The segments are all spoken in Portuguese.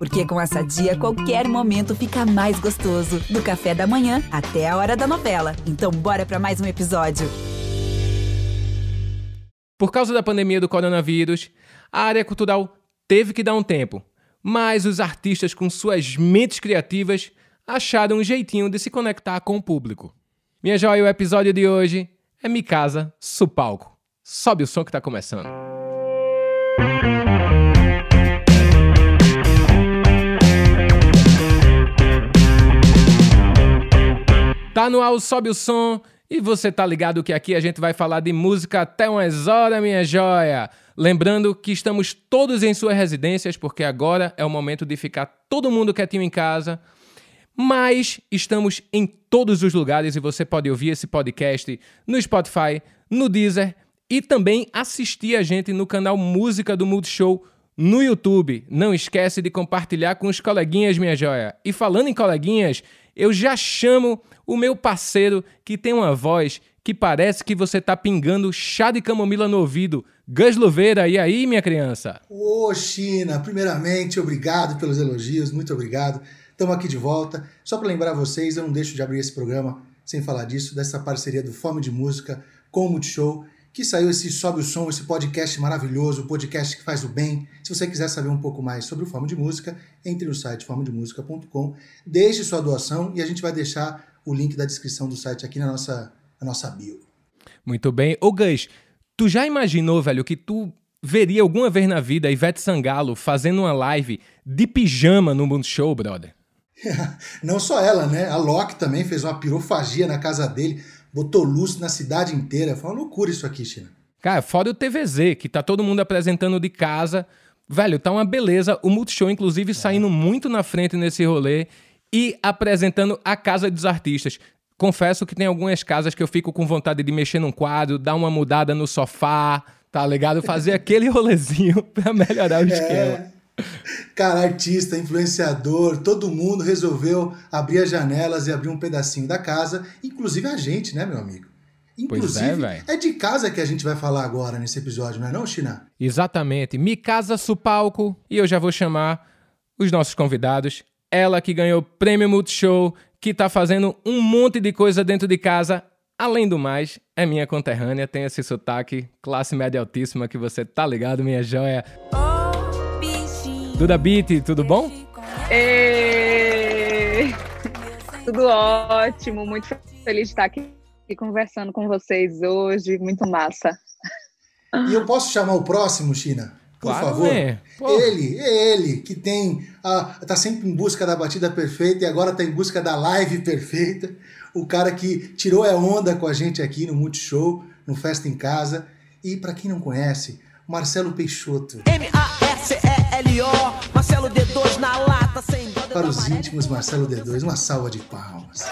Porque com essa dia, qualquer momento fica mais gostoso. Do café da manhã até a hora da novela. Então, bora para mais um episódio. Por causa da pandemia do coronavírus, a área cultural teve que dar um tempo. Mas os artistas, com suas mentes criativas, acharam um jeitinho de se conectar com o público. Minha joia, o episódio de hoje é Mi Casa Supalco. Sobe o som que tá começando. Tá no ar, sobe o som. E você tá ligado que aqui a gente vai falar de música até umas horas, minha joia. Lembrando que estamos todos em suas residências, porque agora é o momento de ficar todo mundo quietinho em casa. Mas estamos em todos os lugares e você pode ouvir esse podcast no Spotify, no Deezer e também assistir a gente no canal Música do Multishow no YouTube. Não esquece de compartilhar com os coleguinhas, minha joia. E falando em coleguinhas, eu já chamo o meu parceiro que tem uma voz que parece que você tá pingando chá de camomila no ouvido. Gus Luveira, e aí, minha criança? Ô, China, primeiramente, obrigado pelos elogios, muito obrigado. Estamos aqui de volta. Só para lembrar vocês, eu não deixo de abrir esse programa sem falar disso, dessa parceria do Fome de Música com o Multishow, que saiu esse Sobe o Som, esse podcast maravilhoso, podcast que faz o bem. Se você quiser saber um pouco mais sobre o Fome de Música, entre no site fomedemusica.com, deixe sua doação e a gente vai deixar o link da descrição do site aqui na nossa, na nossa bio. Muito bem. Ô, Gus, tu já imaginou, velho, que tu veria alguma vez na vida Ivete Sangalo fazendo uma live de pijama no Multishow, brother? Não só ela, né? A Loki também fez uma pirofagia na casa dele, botou luz na cidade inteira. Foi uma loucura isso aqui, China. Cara, fora o TVZ, que tá todo mundo apresentando de casa. Velho, tá uma beleza. O Multishow, inclusive, é. saindo muito na frente nesse rolê e apresentando a casa dos artistas. Confesso que tem algumas casas que eu fico com vontade de mexer num quadro, dar uma mudada no sofá, tá ligado? Fazer aquele rolezinho pra melhorar o é. esquema. É. Cara, artista, influenciador, todo mundo resolveu abrir as janelas e abrir um pedacinho da casa, inclusive a gente, né, meu amigo? Inclusive, é, é, de casa que a gente vai falar agora nesse episódio, não é não, China? Exatamente. Mi Casa Supalco. E eu já vou chamar os nossos convidados. Ela que ganhou o Prêmio Multishow, que tá fazendo um monte de coisa dentro de casa. Além do mais, é minha conterrânea, tem esse sotaque, classe média altíssima que você tá ligado, minha joia. Oh. Duda Beat, tudo bom? Ei, tudo ótimo, muito feliz de estar aqui conversando com vocês hoje, muito massa. E eu posso chamar o próximo, China? Por claro, favor. É. Ele, ele, que tem. A, tá sempre em busca da batida perfeita e agora tá em busca da live perfeita. O cara que tirou a onda com a gente aqui no Multishow, no Festa em Casa. E para quem não conhece, Marcelo Peixoto. M-A-R-C-E-L-O, Marcelo D2 na lata, sem Para os íntimos, Marcelo D2, uma salva de palmas.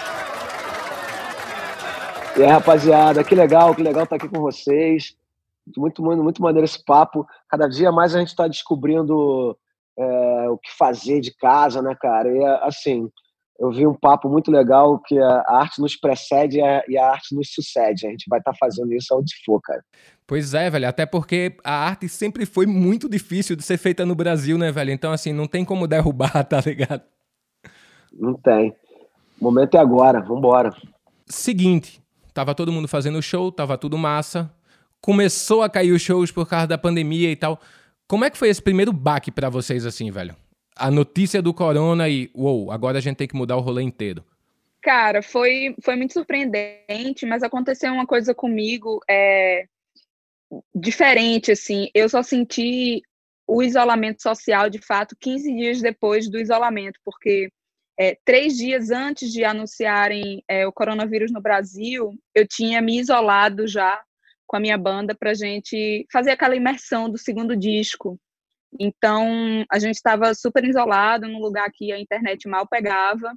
E aí, rapaziada, que legal, que legal estar aqui com vocês. Muito, muito, muito maneiro esse papo. Cada dia mais a gente está descobrindo é, o que fazer de casa, né, cara? E assim, eu vi um papo muito legal que a arte nos precede e a arte nos sucede. A gente vai estar tá fazendo isso onde for, cara. Pois é, velho. Até porque a arte sempre foi muito difícil de ser feita no Brasil, né, velho? Então, assim, não tem como derrubar, tá ligado? Não tem. O momento é agora. Vambora. Seguinte. Tava todo mundo fazendo show, tava tudo massa. Começou a cair os shows por causa da pandemia e tal. Como é que foi esse primeiro baque para vocês, assim, velho? A notícia do corona e, uou, agora a gente tem que mudar o rolê inteiro? Cara, foi, foi muito surpreendente, mas aconteceu uma coisa comigo é, diferente, assim. Eu só senti o isolamento social, de fato, 15 dias depois do isolamento, porque é, três dias antes de anunciarem é, o coronavírus no Brasil, eu tinha me isolado já com a minha banda para gente fazer aquela imersão do segundo disco. Então, a gente estava super isolado, num lugar que a internet mal pegava,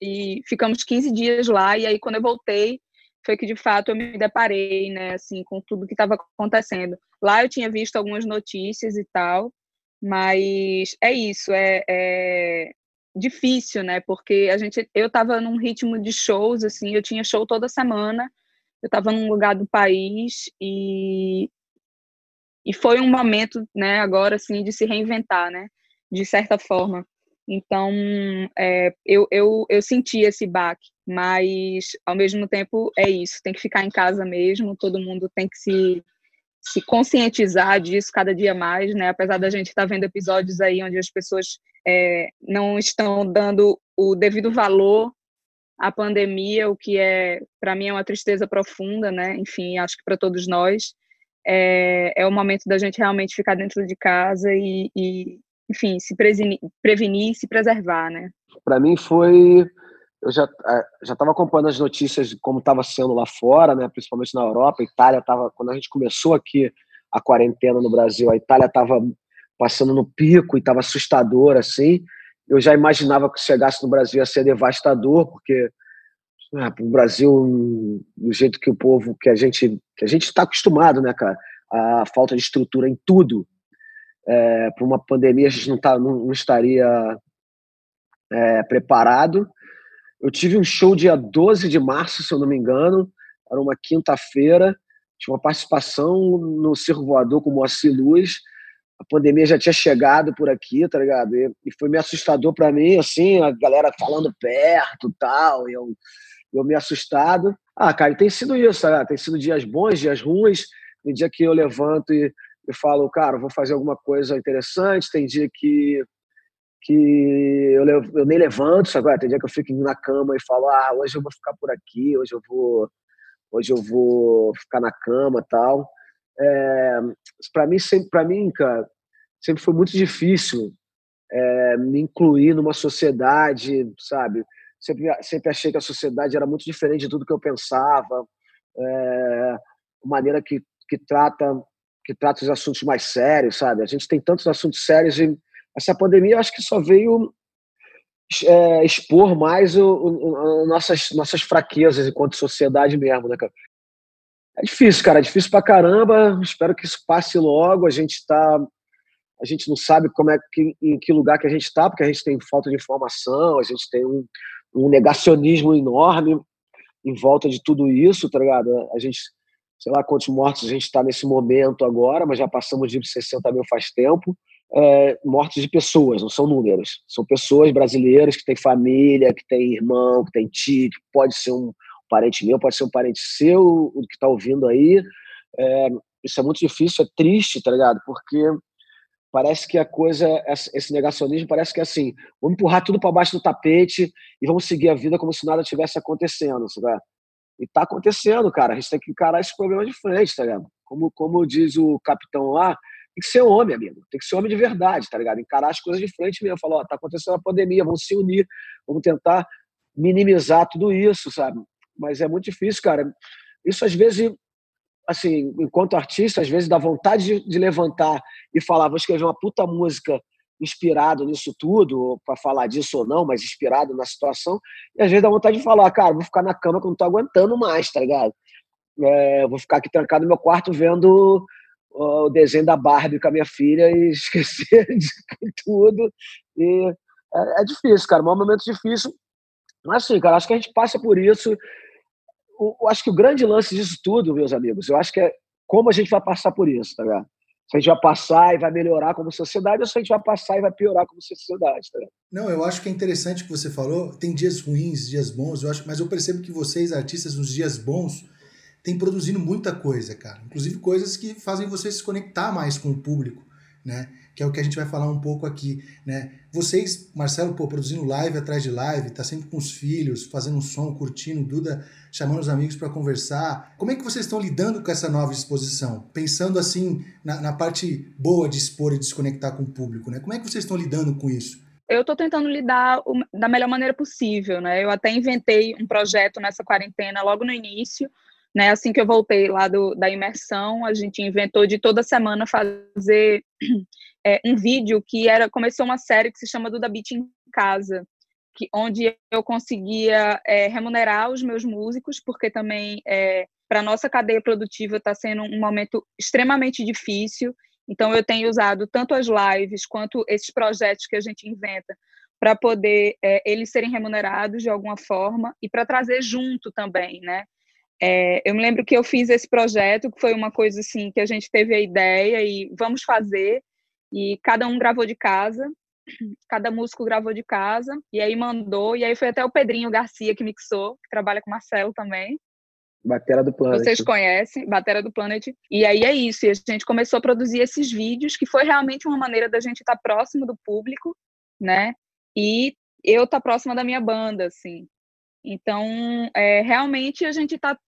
e ficamos 15 dias lá, e aí quando eu voltei, foi que de fato eu me deparei, né, assim, com tudo que estava acontecendo. Lá eu tinha visto algumas notícias e tal, mas é isso, é, é difícil, né, porque a gente, eu estava num ritmo de shows, assim, eu tinha show toda semana, eu estava num lugar do país e e foi um momento, né, agora assim, de se reinventar, né, de certa forma. Então, é, eu, eu, eu senti esse baque, mas ao mesmo tempo é isso, tem que ficar em casa mesmo, todo mundo tem que se, se conscientizar disso cada dia mais, né? Apesar da gente estar tá vendo episódios aí onde as pessoas é, não estão dando o devido valor à pandemia, o que é, para mim, é uma tristeza profunda, né? Enfim, acho que para todos nós. É, é o momento da gente realmente ficar dentro de casa e, e enfim, se prevenir, e se preservar, né? Para mim foi eu já é, já estava acompanhando as notícias de como estava sendo lá fora, né, principalmente na Europa. Itália estava quando a gente começou aqui a quarentena no Brasil, a Itália estava passando no pico e estava assustador assim. Eu já imaginava que chegasse no Brasil ia ser devastador, porque ah, o Brasil do jeito que o povo que a gente que a gente está acostumado, né, cara, a falta de estrutura em tudo, é, para uma pandemia a gente não, tá, não, não estaria é, preparado. Eu tive um show dia 12 de março, se eu não me engano, era uma quinta-feira, tinha uma participação no Circo Voador com o Moacir Luz. A pandemia já tinha chegado por aqui, tá ligado? E, foi meio assustador para mim, assim, a galera falando perto tal, e eu, eu me assustado. Ah, cara, tem sido isso, tá? tem sido dias bons, dias ruins. Tem dia que eu levanto e eu falo, cara, vou fazer alguma coisa interessante. Tem dia que que eu, eu nem levanto, sabe? Tem dia que eu fico na cama e falo, ah, hoje eu vou ficar por aqui, hoje eu vou, hoje eu vou ficar na cama, tal. É, para mim sempre, para mim, cara, sempre foi muito difícil é, me incluir numa sociedade, sabe? Sempre, sempre achei que a sociedade era muito diferente de tudo que eu pensava, é, maneira que, que trata que trata os assuntos mais sérios, sabe? A gente tem tantos assuntos sérios e essa pandemia acho que só veio é, expor mais o, o, o, nossas, nossas fraquezas enquanto sociedade mesmo, né, cara? É difícil, cara, é difícil pra caramba. Espero que isso passe logo. A gente tá. A gente não sabe como é que, em que lugar que a gente está, porque a gente tem falta de informação, a gente tem um, um negacionismo enorme em volta de tudo isso, tá ligado? A gente sei lá quantos mortos a gente está nesse momento agora, mas já passamos de 60 mil faz tempo. É, mortes de pessoas, não são números. São pessoas brasileiras que têm família, que têm irmão, que têm tio, que pode ser um parente meu, pode ser um parente seu, que está ouvindo aí. É, isso é muito difícil, é triste, tá ligado? Porque parece que a coisa, esse negacionismo parece que é assim, vamos empurrar tudo para baixo do tapete e vamos seguir a vida como se nada tivesse acontecendo, sabe? E tá acontecendo, cara. A gente tem que encarar esse problema de frente, tá ligado? Como, como diz o capitão lá, tem que ser homem, amigo. Tem que ser homem de verdade, tá ligado? Encarar as coisas de frente mesmo. Falar, ó, tá acontecendo a pandemia, vamos se unir, vamos tentar minimizar tudo isso, sabe? Mas é muito difícil, cara. Isso às vezes, assim, enquanto artista, às vezes dá vontade de, de levantar e falar, vou escrever uma puta música inspirado nisso tudo, para falar disso ou não, mas inspirado na situação, e às vezes dá vontade de falar, cara, vou ficar na cama que eu não tô aguentando mais, tá ligado? É, vou ficar aqui trancado no meu quarto vendo o desenho da Barbie com a minha filha e esquecer de tudo. E é, é difícil, cara, é um momento difícil. Mas assim, cara, acho que a gente passa por isso. Eu acho que o grande lance disso tudo, meus amigos, eu acho que é como a gente vai passar por isso, tá ligado? se a gente vai passar e vai melhorar como sociedade ou se a gente vai passar e vai piorar como sociedade. Tá? Não, eu acho que é interessante o que você falou. Tem dias ruins, dias bons, eu acho, mas eu percebo que vocês, artistas, nos dias bons, têm produzindo muita coisa, cara. Inclusive coisas que fazem você se conectar mais com o público, né? Que é o que a gente vai falar um pouco aqui, né? Vocês, Marcelo, pô, produzindo live atrás de live, tá sempre com os filhos, fazendo um som, curtindo, Duda chamando os amigos para conversar. Como é que vocês estão lidando com essa nova exposição? Pensando assim na, na parte boa de expor e desconectar com o público, né? Como é que vocês estão lidando com isso? eu estou tentando lidar da melhor maneira possível, né? Eu até inventei um projeto nessa quarentena logo no início, né? Assim que eu voltei lá do, da imersão, a gente inventou de toda semana fazer é, um vídeo que era começou uma série que se chama Duda Beat em Casa, que, onde eu conseguia é, remunerar os meus músicos, porque também é, para nossa cadeia produtiva está sendo um momento extremamente difícil. Então, eu tenho usado tanto as lives quanto esses projetos que a gente inventa para poder é, eles serem remunerados de alguma forma e para trazer junto também, né? É, eu me lembro que eu fiz esse projeto, que foi uma coisa assim que a gente teve a ideia e vamos fazer, e cada um gravou de casa. cada músico gravou de casa, e aí mandou, e aí foi até o Pedrinho Garcia que mixou, que trabalha com o Marcelo também. Batera do Planet. Vocês conhecem, Batera do Planet. E aí é isso, e a gente começou a produzir esses vídeos, que foi realmente uma maneira da gente estar próximo do público, né? E eu estar próxima da minha banda, assim. Então, é, realmente a gente está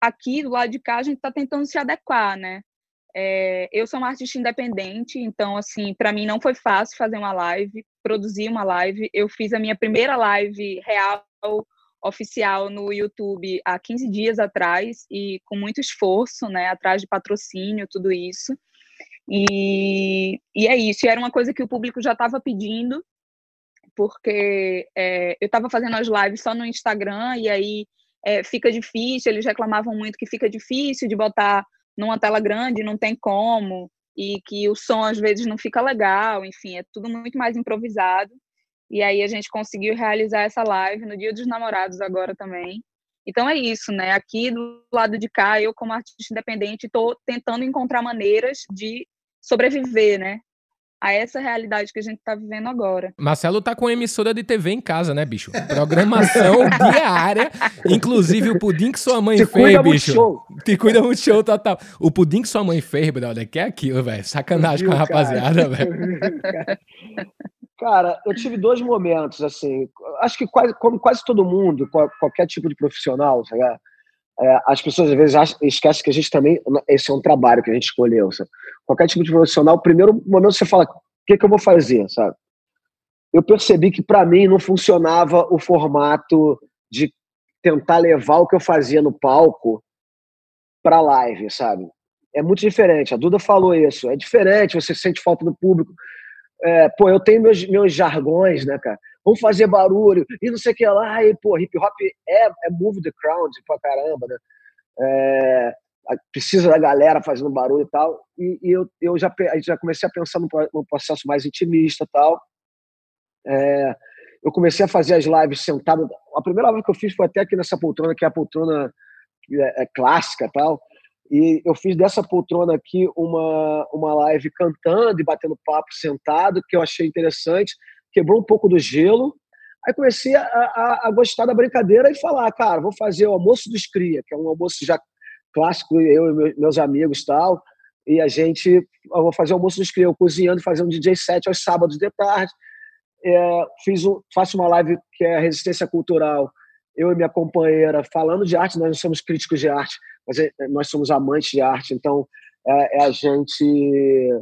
aqui do lado de cá, a gente está tentando se adequar, né? É, eu sou uma artista independente, então, assim, para mim não foi fácil fazer uma live, produzir uma live. Eu fiz a minha primeira live real, oficial no YouTube há 15 dias atrás e com muito esforço, né, atrás de patrocínio, tudo isso. E, e é isso, e era uma coisa que o público já estava pedindo, porque é, eu estava fazendo as lives só no Instagram e aí é, fica difícil, eles reclamavam muito que fica difícil de botar numa tela grande não tem como, e que o som às vezes não fica legal, enfim, é tudo muito mais improvisado. E aí a gente conseguiu realizar essa live no Dia dos Namorados agora também. Então é isso, né? Aqui do lado de cá, eu como artista independente estou tentando encontrar maneiras de sobreviver, né? A essa realidade que a gente está vivendo agora. Marcelo tá com emissora de TV em casa, né, bicho? Programação diária. Inclusive o pudim que sua mãe Te fez, cuida bicho. Show. Te cuida muito show total. O pudim que sua mãe fez, brother, que é aquilo, velho. Sacanagem Viu, com a rapaziada, velho. Cara, eu tive dois momentos, assim. Acho que quase, como quase todo mundo, qualquer tipo de profissional, sabe? É, as pessoas às vezes esquecem que a gente também. Esse é um trabalho que a gente escolheu. Sabe? Qualquer tipo de profissional, primeiro momento você fala: o que, que eu vou fazer? sabe? Eu percebi que para mim não funcionava o formato de tentar levar o que eu fazia no palco para live, sabe? É muito diferente. A Duda falou isso. É diferente, você sente falta do público. É, pô, eu tenho meus, meus jargões, né, cara? Vamos fazer barulho, e não sei o que lá, e pô, hip hop é, é move the crowd pra caramba, né? É, precisa da galera fazendo barulho e tal, e, e eu, eu já, já comecei a pensar num, num processo mais intimista e tal. É, eu comecei a fazer as lives sentado. A primeira live que eu fiz foi até aqui nessa poltrona, que é a poltrona é, é clássica tal. E eu fiz dessa poltrona aqui uma, uma live cantando e batendo papo sentado, que eu achei interessante quebrou um pouco do gelo. Aí comecei a, a, a, gostar da brincadeira e falar, cara, vou fazer o almoço dos cria, que é um almoço já clássico, eu e meus amigos tal. E a gente, eu vou fazer o almoço dos cria, eu cozinhando, fazendo um DJ set aos sábados de tarde. É, fiz um, faço uma live que é Resistência Cultural, eu e minha companheira, falando de arte. Nós não somos críticos de arte, mas é, nós somos amantes de arte. Então, é, é a gente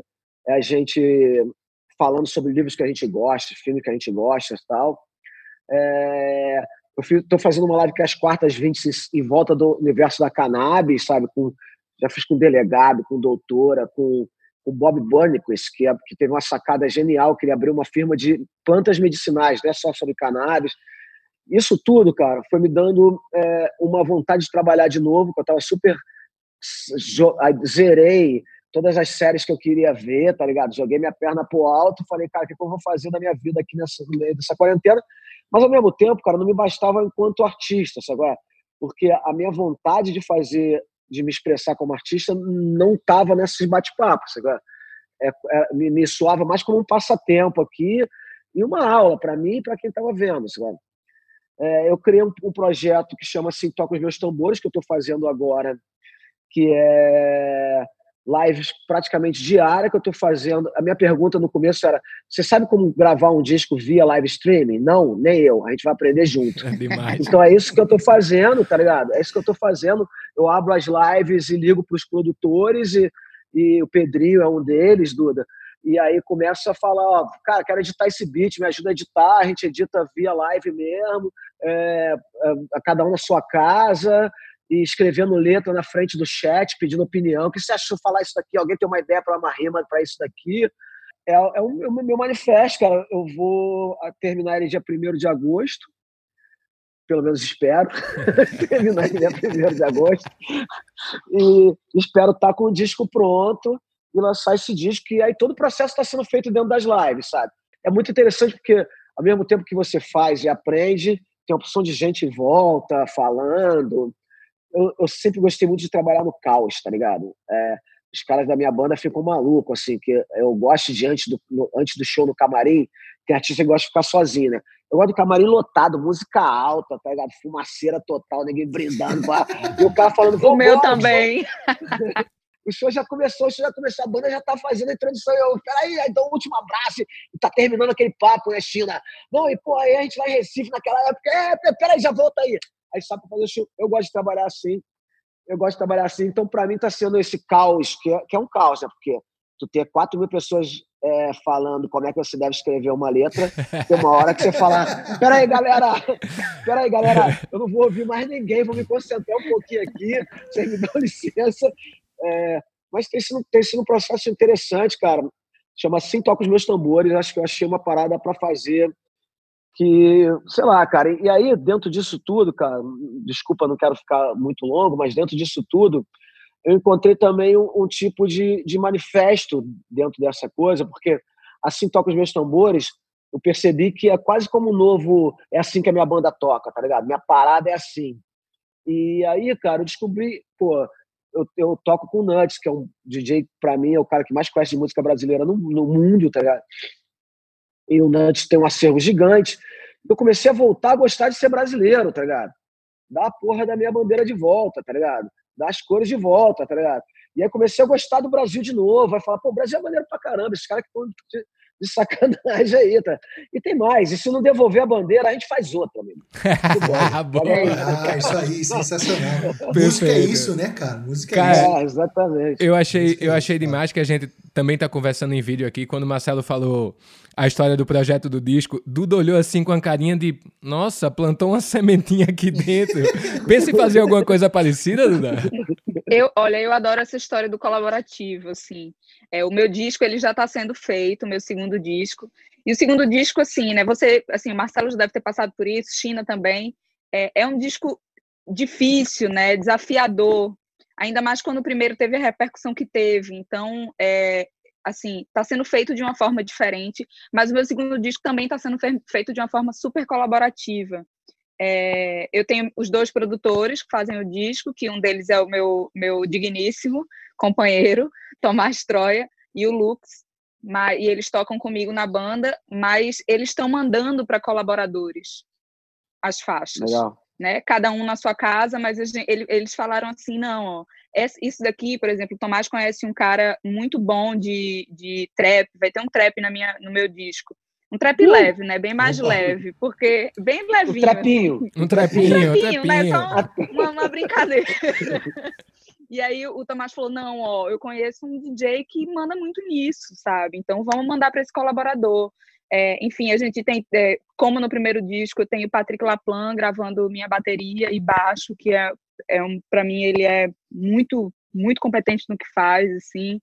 é a gente falando sobre livros que a gente gosta, filmes que a gente gosta e tal. É, eu estou fazendo uma live que é às quartas 20 em volta do universo da cannabis, sabe? Com, já fiz com delegado, com doutora, com o Bob Burnquist, que, é, que teve uma sacada genial, que ele abriu uma firma de plantas medicinais, não é só sobre cannabis. Isso tudo, cara, foi me dando é, uma vontade de trabalhar de novo, que eu estava super... Zerei todas as séries que eu queria ver, tá ligado? Joguei minha perna pro alto, falei, cara, o que, eu vou fazer da minha vida aqui nessa, dessa quarentena? Mas ao mesmo tempo, cara, não me bastava enquanto artista, sabe? Porque a minha vontade de fazer, de me expressar como artista, não tava nesses bate-papos, sabe? É, é, me, me soava mais como um passatempo aqui e uma aula para mim e para quem estava vendo, sabe? É, eu criei um, um projeto que chama assim Toca os Meus Tambores, que eu estou fazendo agora, que é lives praticamente diária que eu estou fazendo. A minha pergunta no começo era: você sabe como gravar um disco via live streaming? Não, nem eu. A gente vai aprender junto. É então é isso que eu estou fazendo, tá ligado? É isso que eu estou fazendo. Eu abro as lives e ligo para os produtores e, e o Pedrinho é um deles, Duda. E aí começa a falar, ó, cara, quero editar esse beat, me ajuda a editar, a gente edita via live mesmo, é, é, cada um na sua casa, e escrevendo letra na frente do chat, pedindo opinião. O que você achou falar isso daqui? Alguém tem uma ideia para uma rima para isso daqui? É, é o meu, meu manifesto, cara. Eu vou terminar ele dia 1 de agosto. Pelo menos espero. terminar ele dia 1 de agosto. E espero estar tá com o disco pronto e lançar esse disco. E aí todo o processo está sendo feito dentro das lives, sabe? É muito interessante porque, ao mesmo tempo que você faz e aprende, tem uma opção de gente em volta, falando eu, eu, sempre gostei muito de trabalhar no caos, tá ligado? É, os caras da minha banda ficam malucos, assim, que eu gosto de antes do, no, antes do show no camarim, tem artista que gosta de ficar sozinho, né? Eu gosto do camarim lotado, música alta, tá ligado? Fumaceira total, ninguém brindando. Pra... e o cara falando, o meu também. o show já começou, o show já começou, a banda já tá fazendo a introdução. Eu, peraí, então um último abraço. E tá terminando aquele papo, né, China? Não, e pô, aí a gente vai em Recife naquela época. É, peraí, já volta aí. Aí sabe pra fazer show. Eu gosto de trabalhar assim. Eu gosto de trabalhar assim. Então, pra mim, tá sendo esse caos, que é, que é um caos, né? Porque tu ter 4 mil pessoas é, falando como é que você deve escrever uma letra, tem uma hora que você fala, peraí, galera, peraí, galera, eu não vou ouvir mais ninguém, vou me concentrar um pouquinho aqui, vocês me dão licença. É, mas tem sido, tem sido um processo interessante, cara. Chama Assim Toca os Meus Tambores, acho que eu achei uma parada para fazer que, sei lá, cara, e aí dentro disso tudo, cara, desculpa, não quero ficar muito longo, mas dentro disso tudo, eu encontrei também um, um, tipo de, de manifesto dentro dessa coisa, porque assim toca os meus tambores, eu percebi que é quase como um novo. É assim que a minha banda toca, tá ligado? Minha parada é assim. E aí, cara, eu descobri, pô, eu, eu toco com o Nuts, que é um DJ, pra mim, é o cara que mais conhece de música brasileira no, no mundo, tá ligado? E o Nuts tem um acervo gigante. Eu comecei a voltar a gostar de ser brasileiro, tá ligado? Dar a porra da minha bandeira de volta, tá ligado? dar as cores de volta, tá ligado? E aí comecei a gostar do Brasil de novo, vai falar, pô, o Brasil é maneiro pra caramba, esses caras que estão de, sacanagem aí, tá? E tem mais, e se não devolver a bandeira, a gente faz outra, amigo. Bom. ah, isso aí, sensacional. Música é isso, né, cara? Música cara, é isso. É, exatamente. Eu achei, eu achei demais que a gente também tá conversando em vídeo aqui, quando o Marcelo falou a história do projeto do disco, Duda olhou assim com a carinha de nossa, plantou uma sementinha aqui dentro. Pensa em fazer alguma coisa parecida, Duda? Eu, olha, eu adoro essa história do colaborativo, assim. É, o meu disco ele já está sendo feito, o meu segundo disco. E o segundo disco, assim, né? Você, assim, o Marcelo já deve ter passado por isso, China também. É, é um disco difícil, né? Desafiador. Ainda mais quando o primeiro teve a repercussão que teve. Então, é, assim, está sendo feito de uma forma diferente, mas o meu segundo disco também está sendo feito de uma forma super colaborativa. É, eu tenho os dois produtores que fazem o disco, que um deles é o meu, meu digníssimo companheiro, Tomás Troia, e o Lux, mas, e eles tocam comigo na banda, mas eles estão mandando para colaboradores as faixas. Legal. Né? Cada um na sua casa, mas eles falaram assim, não, ó, isso daqui, por exemplo, o Tomás conhece um cara muito bom de, de trap, vai ter um trap na minha, no meu disco. Um trap uh! leve, né? Bem mais leve, porque bem levinho. Um trapinho. Um trapinho, um trapinho, né? Só uma, uma brincadeira. E aí o Tomás falou: não, ó, eu conheço um DJ que manda muito nisso, sabe? Então vamos mandar para esse colaborador. É, enfim, a gente tem, é, como no primeiro disco, eu tenho o Patrick Laplan gravando minha bateria e baixo, que é, é um, para mim ele é muito, muito competente no que faz, assim.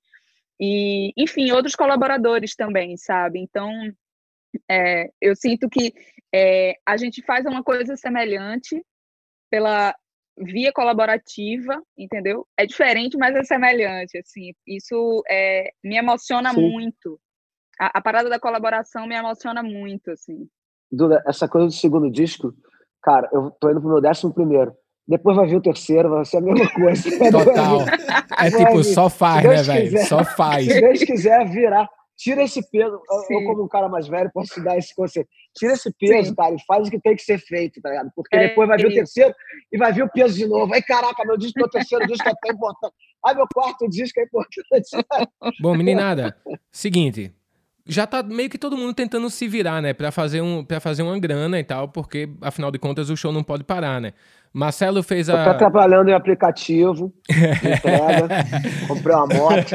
E, enfim, outros colaboradores também, sabe? Então, é, eu sinto que é, a gente faz uma coisa semelhante pela via colaborativa, entendeu? É diferente, mas é semelhante, assim. Isso é, me emociona Sim. muito. A, a, parada da colaboração me emociona muito, assim. Duda, essa coisa do segundo disco, cara, eu tô indo pro meu décimo primeiro. Depois vai vir o terceiro, vai ser a mesma coisa. Total. É tipo, só faz, né, velho? Só faz. Se Deus quiser virar, tira esse peso. Sim. Eu, como um cara mais velho, posso te dar esse conselho. Tira esse peso, Sim. cara, e faz o que tem que ser feito, tá ligado? Porque é, depois vai vir é o terceiro e vai vir o peso de novo. Aí, caraca, meu disco, meu terceiro disco é tão importante. Aí, meu quarto disco é importante. Bom, meninada, seguinte. Já tá meio que todo mundo tentando se virar, né? Pra fazer, um, pra fazer uma grana e tal, porque, afinal de contas, o show não pode parar, né? Marcelo fez a. Tô trabalhando em aplicativo, entrega, comprei uma moto.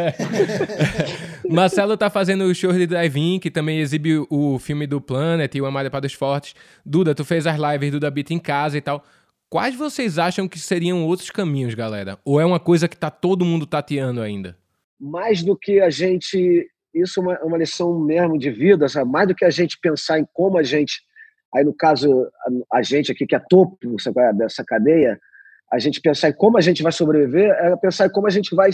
Marcelo tá fazendo o show de drive-in, que também exibe o filme do Planet e o Amália para os Fortes. Duda, tu fez as lives do Da Beat em casa e tal. Quais vocês acham que seriam outros caminhos, galera? Ou é uma coisa que tá todo mundo tateando ainda? Mais do que a gente. Isso é uma, uma lição mesmo de vida, sabe? Mais do que a gente pensar em como a gente Aí, no caso, a, gente aqui, que é topo é, dessa cadeia, a gente pensar em como a gente vai sobreviver, é pensar em como a gente vai,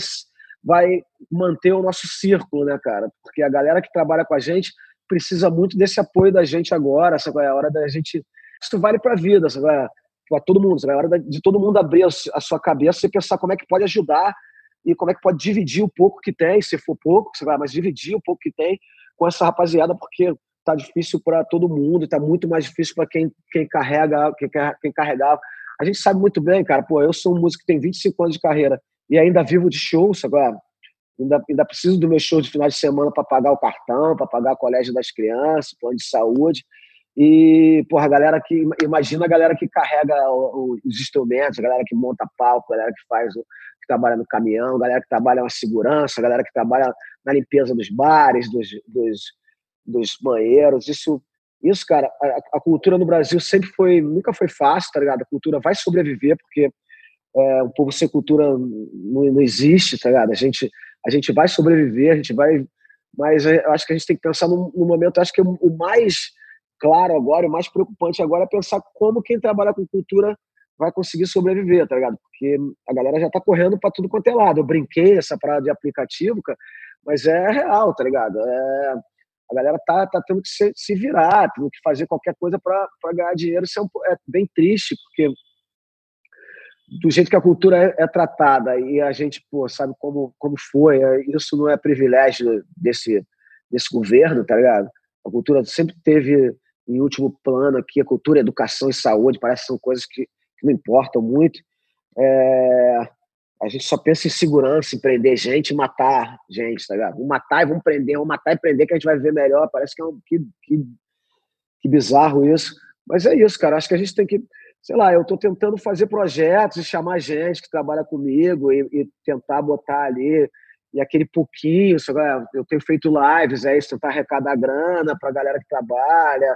vai manter o nosso círculo, né, cara? Porque a galera que trabalha com a gente precisa muito desse apoio da gente agora, sabe? É a hora da gente. Isso vale para a vida, sabe? Para todo mundo, sabe? É a hora de todo mundo abrir a sua cabeça e pensar como é que pode ajudar e como é que pode dividir o pouco que tem, se for pouco, sabe? mas dividir o pouco que tem com essa rapaziada, porque tá difícil para todo mundo, tá muito mais difícil para quem, quem carrega, quem, quem carregava. A gente sabe muito bem, cara, pô, eu sou um músico que tem 25 anos de carreira e ainda vivo de shows agora. Ainda, ainda preciso do meu show de final de semana para pagar o cartão, para pagar o colégio das crianças, plano de saúde. E, porra, a galera que. Imagina a galera que carrega os instrumentos, a galera que monta palco, a galera que faz. que trabalha no caminhão, a galera que trabalha na segurança, a galera que trabalha na limpeza dos bares, dos, dos, dos banheiros. Isso, isso cara, a, a, cultura no Brasil sempre foi. nunca foi fácil, tá ligado? A cultura vai sobreviver, porque é, o povo sem cultura não, não existe, tá ligado? A gente, a gente vai sobreviver, a gente vai. Mas eu acho que a gente tem que pensar no, no momento, acho que o mais claro agora, o mais preocupante agora é pensar como quem trabalha com cultura vai conseguir sobreviver, tá ligado? Porque a galera já tá correndo para tudo quanto é lado. Eu brinquei essa parada de aplicativo, cara, mas é real, tá ligado? É, a galera tá, tá tendo que se, se virar, tendo que fazer qualquer coisa para ganhar dinheiro. Isso é, um, é, bem triste, porque do jeito que a cultura é, é, tratada e a gente pô, sabe como, como foi, é, isso não é privilégio desse, desse governo, tá ligado? A cultura sempre teve em último plano aqui, a cultura, educação e saúde, parece que são coisas que, que não importam muito. É, a gente só pensa em segurança, em prender gente e matar gente, tá ligado? Vamos matar e vamos prender, vamos matar e prender que a gente vai ver melhor. Parece que é um que, que, que bizarro isso. Mas é isso, cara. Acho que a gente tem que, sei lá, eu estou tentando fazer projetos e chamar gente que trabalha comigo e, e tentar botar ali e aquele pouquinho, eu tenho feito lives, é isso, tentar arrecadar grana para a galera que trabalha,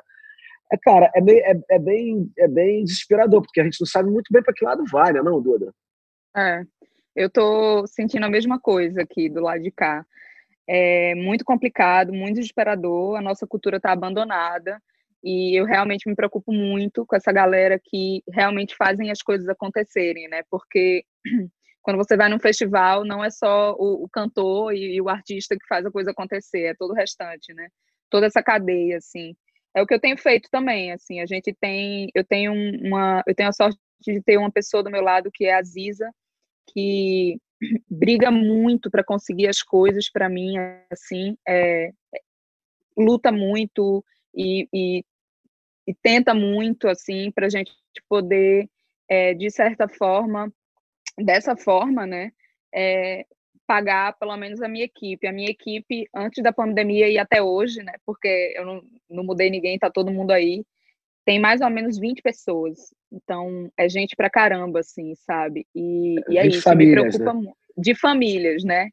é, cara, é bem, é, é, bem, é bem desesperador, porque a gente não sabe muito bem para que lado vai, né, não, Duda? É, eu tô sentindo a mesma coisa aqui do lado de cá. É muito complicado, muito desesperador, a nossa cultura está abandonada e eu realmente me preocupo muito com essa galera que realmente fazem as coisas acontecerem, né? Porque quando você vai num festival, não é só o, o cantor e, e, o artista que faz a coisa acontecer, é todo o restante, né? Toda essa cadeia, assim é o que eu tenho feito também, assim, a gente tem, eu tenho uma, eu tenho a sorte de ter uma pessoa do meu lado que é a Ziza, que briga muito para conseguir as coisas para mim, assim, é, luta muito e, e, e, tenta muito, assim, para a gente poder, é, de certa forma, dessa forma, né, é, pagar pelo menos a minha equipe. A minha equipe, antes da pandemia e até hoje, né? Porque eu não, não mudei ninguém, tá todo mundo aí. Tem mais ou menos 20 pessoas. Então, é gente pra caramba, assim, sabe? E, e é isso, famílias, me preocupa né? De famílias, né?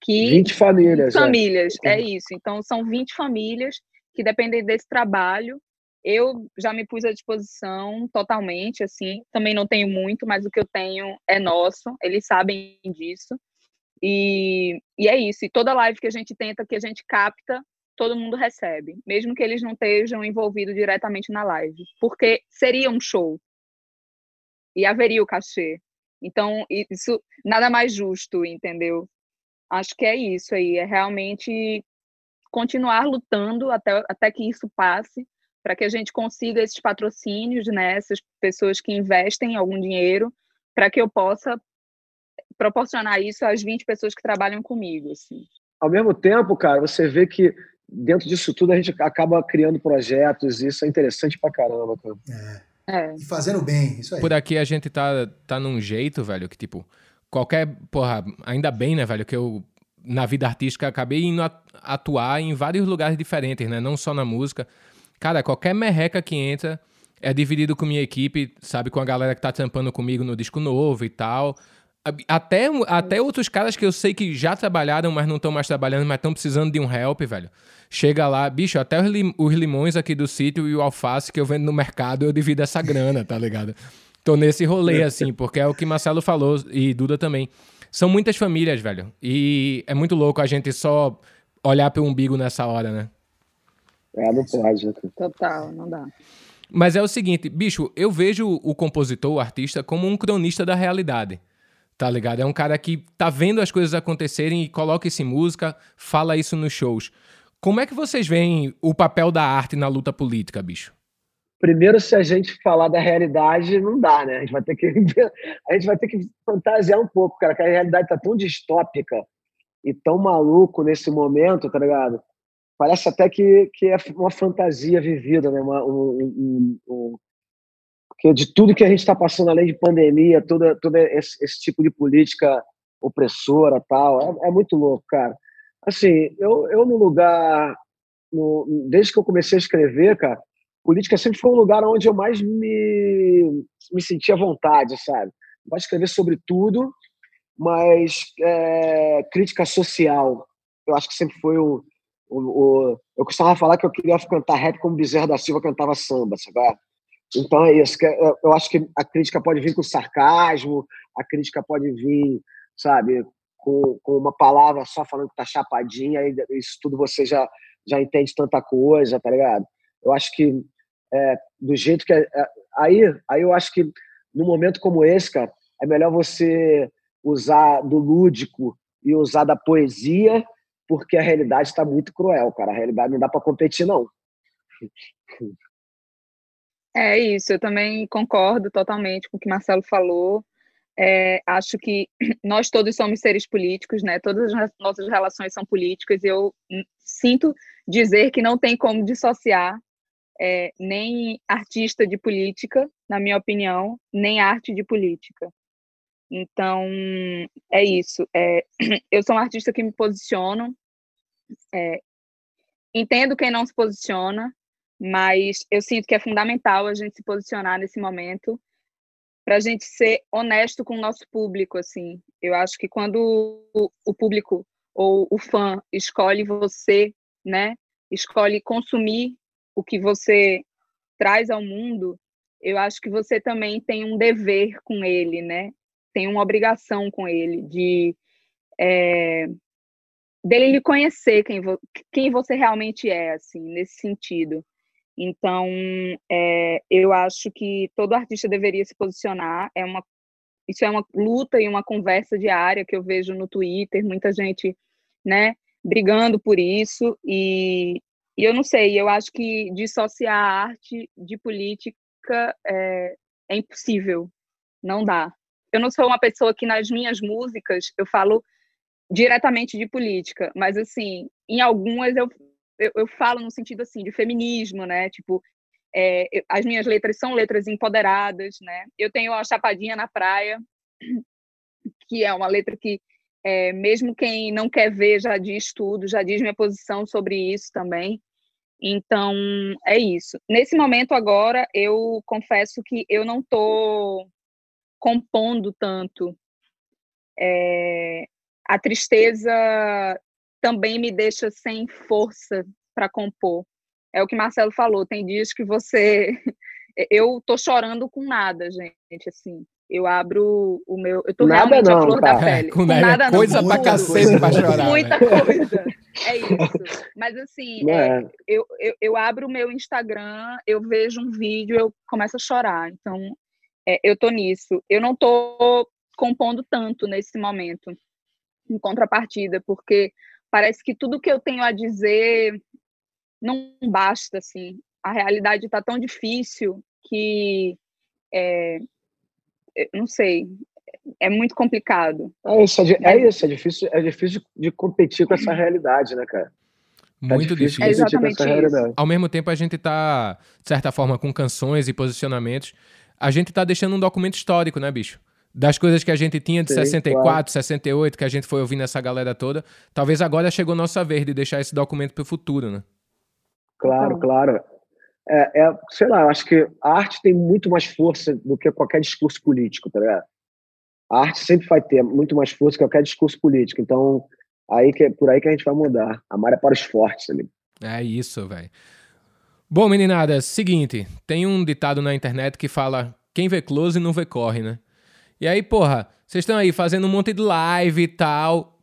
Que, 20 famílias. 20 é. famílias, é. é isso. Então, são 20 famílias que dependem desse trabalho. Eu já me pus à disposição totalmente, assim. Também não tenho muito, mas o que eu tenho é nosso. Eles sabem disso. E, e é isso. E toda live que a gente tenta, que a gente capta, todo mundo recebe, mesmo que eles não estejam envolvidos diretamente na live, porque seria um show e haveria o cachê. Então, isso nada mais justo, entendeu? Acho que é isso aí, é realmente continuar lutando até, até que isso passe, para que a gente consiga esses patrocínios, né, essas pessoas que investem algum dinheiro, para que eu possa proporcionar isso às 20 pessoas que trabalham comigo, assim. Ao mesmo tempo, cara, você vê que dentro disso tudo a gente acaba criando projetos e isso é interessante pra caramba, cara. É. é. E fazendo bem, isso aí. Por aqui a gente tá, tá num jeito, velho, que tipo, qualquer. Porra, ainda bem, né, velho, que eu na vida artística acabei indo atuar em vários lugares diferentes, né? Não só na música. Cara, qualquer merreca que entra é dividido com minha equipe, sabe? Com a galera que tá tampando comigo no disco novo e tal. Até, até outros caras que eu sei que já trabalharam, mas não estão mais trabalhando, mas estão precisando de um help, velho. Chega lá, bicho, até os, lim os, limões aqui do sítio e o alface que eu vendo no mercado, eu divido essa grana, tá ligado? Tô nesse rolê, assim, porque é o que Marcelo falou e Duda também. São muitas famílias, velho. E é muito louco a gente só olhar pro umbigo nessa hora, né? É, não pode. Né? Total, não dá. Mas é o seguinte, bicho, eu vejo o compositor, o artista, como um cronista da realidade. Tá ligado? É um cara que tá vendo as coisas acontecerem e coloca isso em música, fala isso nos shows. Como é que vocês veem o papel da arte na luta política, bicho? Primeiro, se a gente falar da realidade, não dá, né? A gente vai ter que, a gente vai ter que fantasiar um pouco, cara, que a realidade tá tão distópica e tão maluco nesse momento, tá ligado? parece até que, que é uma fantasia vivida, né? Uma, um, um, um, porque de tudo que a gente está passando, além de pandemia, todo, todo esse, esse, tipo de política opressora tal, é, é, muito louco, cara. Assim, eu, eu no lugar, no, desde que eu comecei a escrever, cara, política sempre foi um lugar onde eu mais me, me sentia à vontade, sabe? Gosto de escrever sobre tudo, mas é, crítica social, eu acho que sempre foi o, o, o, Eu costumava falar que eu queria cantar rap como Bezerra da Silva cantava samba, sabe? Então é isso. É, eu acho que a crítica pode vir com sarcasmo, a crítica pode vir, sabe, com, com uma palavra só falando que tá chapadinha, e isso tudo você já, já entende tanta coisa, tá ligado? Eu acho que é, do jeito que. É, é aí, aí eu acho que num momento como esse, cara, é melhor você usar do lúdico e usar da poesia, porque a realidade está muito cruel, cara. A realidade não dá para competir, não. É isso, eu também concordo totalmente com o que Marcelo falou. É, acho que nós todos somos seres políticos, né? Todas as nossas relações são políticas. Eu sinto dizer que não tem como dissociar é, nem artista de política, na minha opinião, nem arte de política. Então, é isso. É, eu sou um artista que me posiciono, é, entendo quem não se posiciona, mas eu sinto que é fundamental a gente se posicionar nesse momento para a gente ser honesto com o nosso público, assim. Eu acho que quando o público ou o fã escolhe você, né, escolhe consumir o que você traz ao mundo, eu acho que você também tem um dever com ele, né? Tem uma obrigação com ele de é, dele lhe conhecer quem, vo, quem você realmente é, assim, nesse sentido. Então, é, eu acho que todo artista deveria se posicionar. É uma, isso é uma luta e uma conversa diária que eu vejo no Twitter, muita gente, né, brigando por isso. E, e eu não sei, eu acho que dissociar a arte de política é, é impossível, não dá. Eu não sou uma pessoa que nas minhas músicas eu falo diretamente de política, mas assim, em algumas eu eu, eu falo no sentido assim de feminismo, né? Tipo, é, eu, as minhas letras são letras empoderadas, né? Eu tenho a Chapadinha na Praia, que é uma letra que é, mesmo quem não quer ver já diz tudo, já diz minha posição sobre isso também. Então, é isso. Nesse momento agora, eu confesso que eu não estou compondo tanto. É, a tristeza também me deixa sem força para compor. É o que Marcelo falou, tem dias que você eu tô chorando com nada, gente, assim. Eu abro o meu, eu tô nada realmente não, a flor da pele. É, com, nada, nada coisa não, pra cacete pra chorar. Muita coisa. É isso. Mas assim, é, é, eu, eu, eu, abro o meu Instagram, eu vejo um vídeo, eu começo a chorar. Então, é, eu tô nisso. Eu não tô compondo tanto nesse momento, em contrapartida, porque parece que tudo que eu tenho a dizer não basta, assim. A realidade está tão difícil que, é, não sei, é muito complicado. É isso, é, é, isso, é difícil, é difícil de competir com essa realidade, né, cara? Tá muito difícil. difícil. É exatamente isso. Ao mesmo tempo, a gente está, de certa forma, com canções e posicionamentos, a gente está deixando um documento histórico, né, bicho? Das coisas que a gente tinha de Sim, 64, claro. 68, que a gente foi ouvindo essa galera toda, talvez agora chegou nossa vez de deixar esse documento para o futuro, né? Claro, então. claro. É, é, sei lá, eu acho que a arte tem muito mais força do que qualquer discurso político, tá ligado? A arte sempre vai ter muito mais força que qualquer discurso político. Então, aí que, por aí que a gente vai mudar. A é para os fortes ali. É isso, velho. Bom, meninada, seguinte, tem um ditado na internet que fala quem vê close não vê corre, né? E aí, porra, vocês estão aí fazendo um monte de live e tal.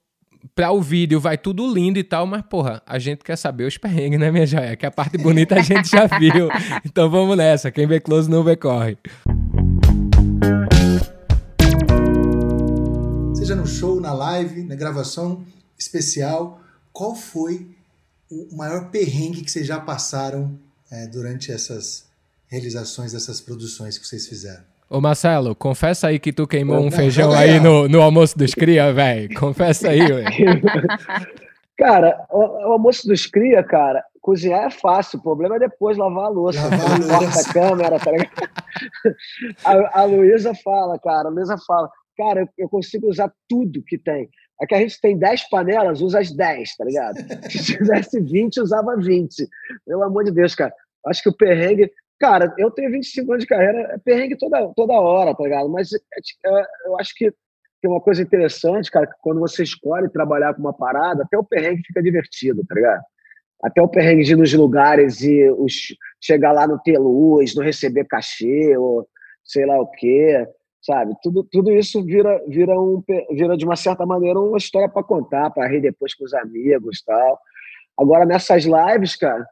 Pra o vídeo vai tudo lindo e tal, mas, porra, a gente quer saber os perrengues, né, minha joia? Que a parte bonita a gente já viu. Então vamos nessa. Quem vê close não vê corre. Seja no show, na live, na gravação especial, qual foi o maior perrengue que vocês já passaram é, durante essas realizações dessas produções que vocês fizeram? Ô Marcelo, confessa aí que tu queimou um feijão aí no, no almoço dos cria, velho. Confessa aí, velho. Cara, o, o almoço dos cria, cara, cozinhar é fácil, o problema é depois lavar a louça. Lavar a câmera, tá ligado? A, a Luísa fala, cara, a Luísa fala, cara, eu consigo usar tudo que tem. É que a gente tem 10 panelas, usa as 10, tá ligado? Se tivesse 20, usava 20. Pelo amor de Deus, cara. Acho que o perrengue. Cara, eu tenho 25 anos de carreira, é perrengue toda, toda hora, tá ligado? Mas é, é, eu acho que tem uma coisa interessante, cara, que quando você escolhe trabalhar com uma parada, até o perrengue fica divertido, tá ligado? Até o perrengue de ir nos lugares e os, chegar lá não ter luz, não receber cachê, ou sei lá o quê sabe? Tudo, tudo isso vira, vira, um, vira de uma certa maneira uma história para contar, para rir depois com os amigos tal. Agora, nessas lives, cara,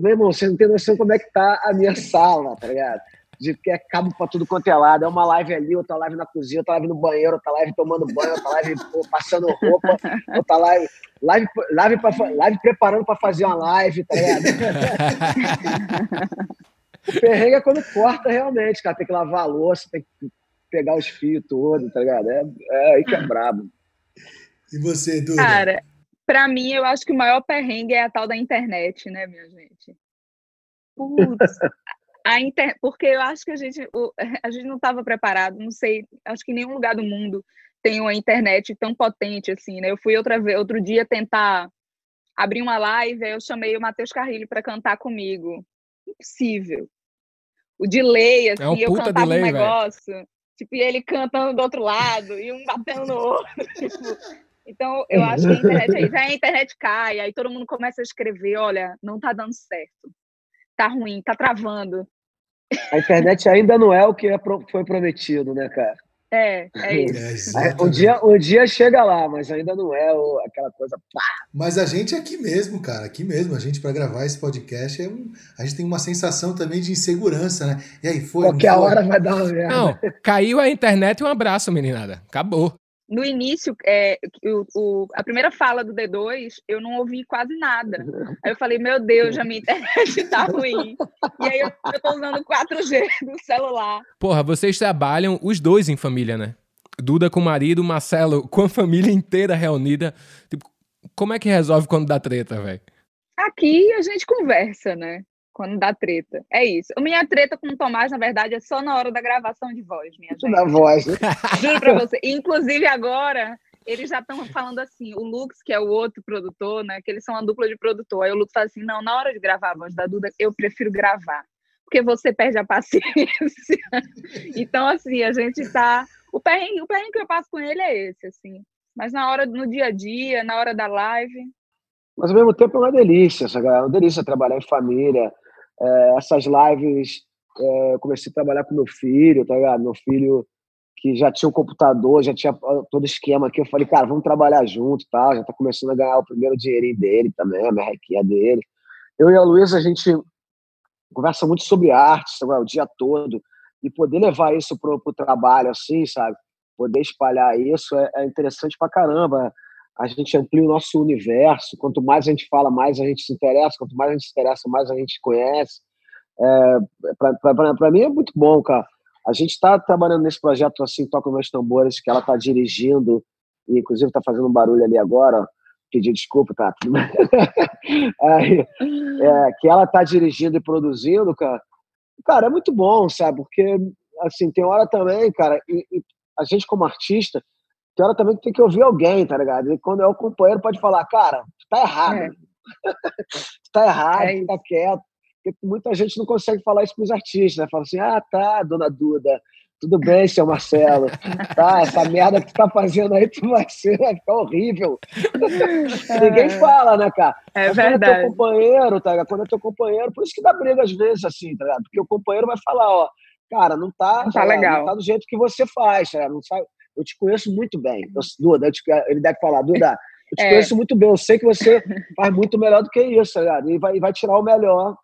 meu irmão, você não tem noção como é que tá a minha sala, tá ligado? De que é cabo para tudo quanto é lado. É uma live ali, outra live na cozinha, outra live no banheiro, outra live tomando banho, outra live pô, passando roupa, outra live. Live, live, pra, live preparando para fazer uma live, tá ligado? o perrengue é quando corta realmente, cara. Tem que lavar a louça, tem que pegar os fios todos, tá ligado? É, é aí que é brabo. E você, Duda? Cara, pra mim, eu acho que o maior perrengue é a tal da internet, né, minha gente? Putz, a inter... porque eu acho que a gente, a gente não estava preparado, não sei, acho que nenhum lugar do mundo tem uma internet tão potente assim, né? Eu fui outra vez, outro dia tentar abrir uma live, aí eu chamei o Matheus Carrilho para cantar comigo. Impossível. O delay, assim, é um assim, eu cantava delay, um negócio. Véio. Tipo, e ele cantando do outro lado, e um batendo no outro. Tipo. Então, eu acho que a internet é. Aí a internet cai, aí todo mundo começa a escrever, olha, não tá dando certo. Tá ruim, tá travando. A internet ainda não é o que é foi prometido, né, cara? É, é isso. É, um, dia, um dia chega lá, mas ainda não é o, aquela coisa. Pá. Mas a gente é aqui mesmo, cara, aqui mesmo. A gente, para gravar esse podcast, é um, a gente tem uma sensação também de insegurança, né? E aí, foi. Qualquer hora vai dar uma merda. Não, caiu a internet e um abraço, meninada. Acabou no início, é, o, o, a primeira fala do D2, eu não ouvi quase nada. Aí eu falei, meu Deus, a minha internet tá ruim. E aí eu, eu tô usando 4G do celular. Porra, vocês trabalham os dois em família, né? Duda com o marido, Marcelo com a família inteira reunida. Tipo, como é que resolve quando dá treta, velho? Aqui a gente conversa, né? Quando dá treta. É isso. A minha treta com o Tomás, na verdade, é só na hora da gravação de voz, minha gente. Da voz. Juro pra você. Inclusive, agora, eles já estão falando assim, o Lux, que é o outro produtor, né? Que eles são uma dupla de produtor. Aí o Lux fala assim: não, na hora de gravar a voz da Duda, eu prefiro gravar. Porque você perde a paciência. então, assim, a gente tá. O perrengue, o perrengue que eu passo com ele é esse, assim. Mas na hora, no dia a dia, na hora da live. Mas ao mesmo tempo é uma delícia, é uma delícia trabalhar em família, é, essas lives, é, eu comecei a trabalhar com meu filho, tá ligado? Meu filho que já tinha um computador, já tinha todo esquema aqui. Eu falei, cara, vamos trabalhar junto, tá? Já tá começando a ganhar o primeiro dinheirinho dele também, a merrequinha dele. Eu e a Luísa, a gente conversa muito sobre arte, sabe? o dia todo. E poder levar isso pro, pro trabalho, assim, sabe? Poder espalhar isso é, é interessante pra caramba a gente amplia o nosso universo. Quanto mais a gente fala, mais a gente se interessa. Quanto mais a gente se interessa, mais a gente conhece. É, Para mim é muito bom, cara. A gente está trabalhando nesse projeto assim, Toca Meus Tambores, que ela está dirigindo, e inclusive está fazendo um barulho ali agora. Pedir desculpa, tá? é, é, que ela está dirigindo e produzindo, cara. Cara, é muito bom, sabe? Porque, assim, tem hora também, cara, e, e a gente como artista, tem hora também que tem que ouvir alguém, tá ligado? E quando é o companheiro, pode falar, cara, tá errado. É. tá errado, é fica quieto. Porque muita gente não consegue falar isso pros artistas, né? Fala assim, ah, tá, dona Duda, tudo bem, seu Marcelo. Tá, essa merda que tu tá fazendo aí, tu vai ser, vai ficar horrível. É. Ninguém fala, né, cara? É Mas verdade. Quando é teu companheiro, tá ligado? Quando é teu companheiro, por isso que dá briga às vezes, assim, tá ligado? Porque o companheiro vai falar, ó, cara, não tá, não tá, legal. Não tá do jeito que você faz, tá Não sabe eu te conheço muito bem. Eu, Duda, te, ele deve falar, Duda, eu te é. conheço muito bem, eu sei que você faz muito melhor do que isso, tá E vai, vai tirar o melhor.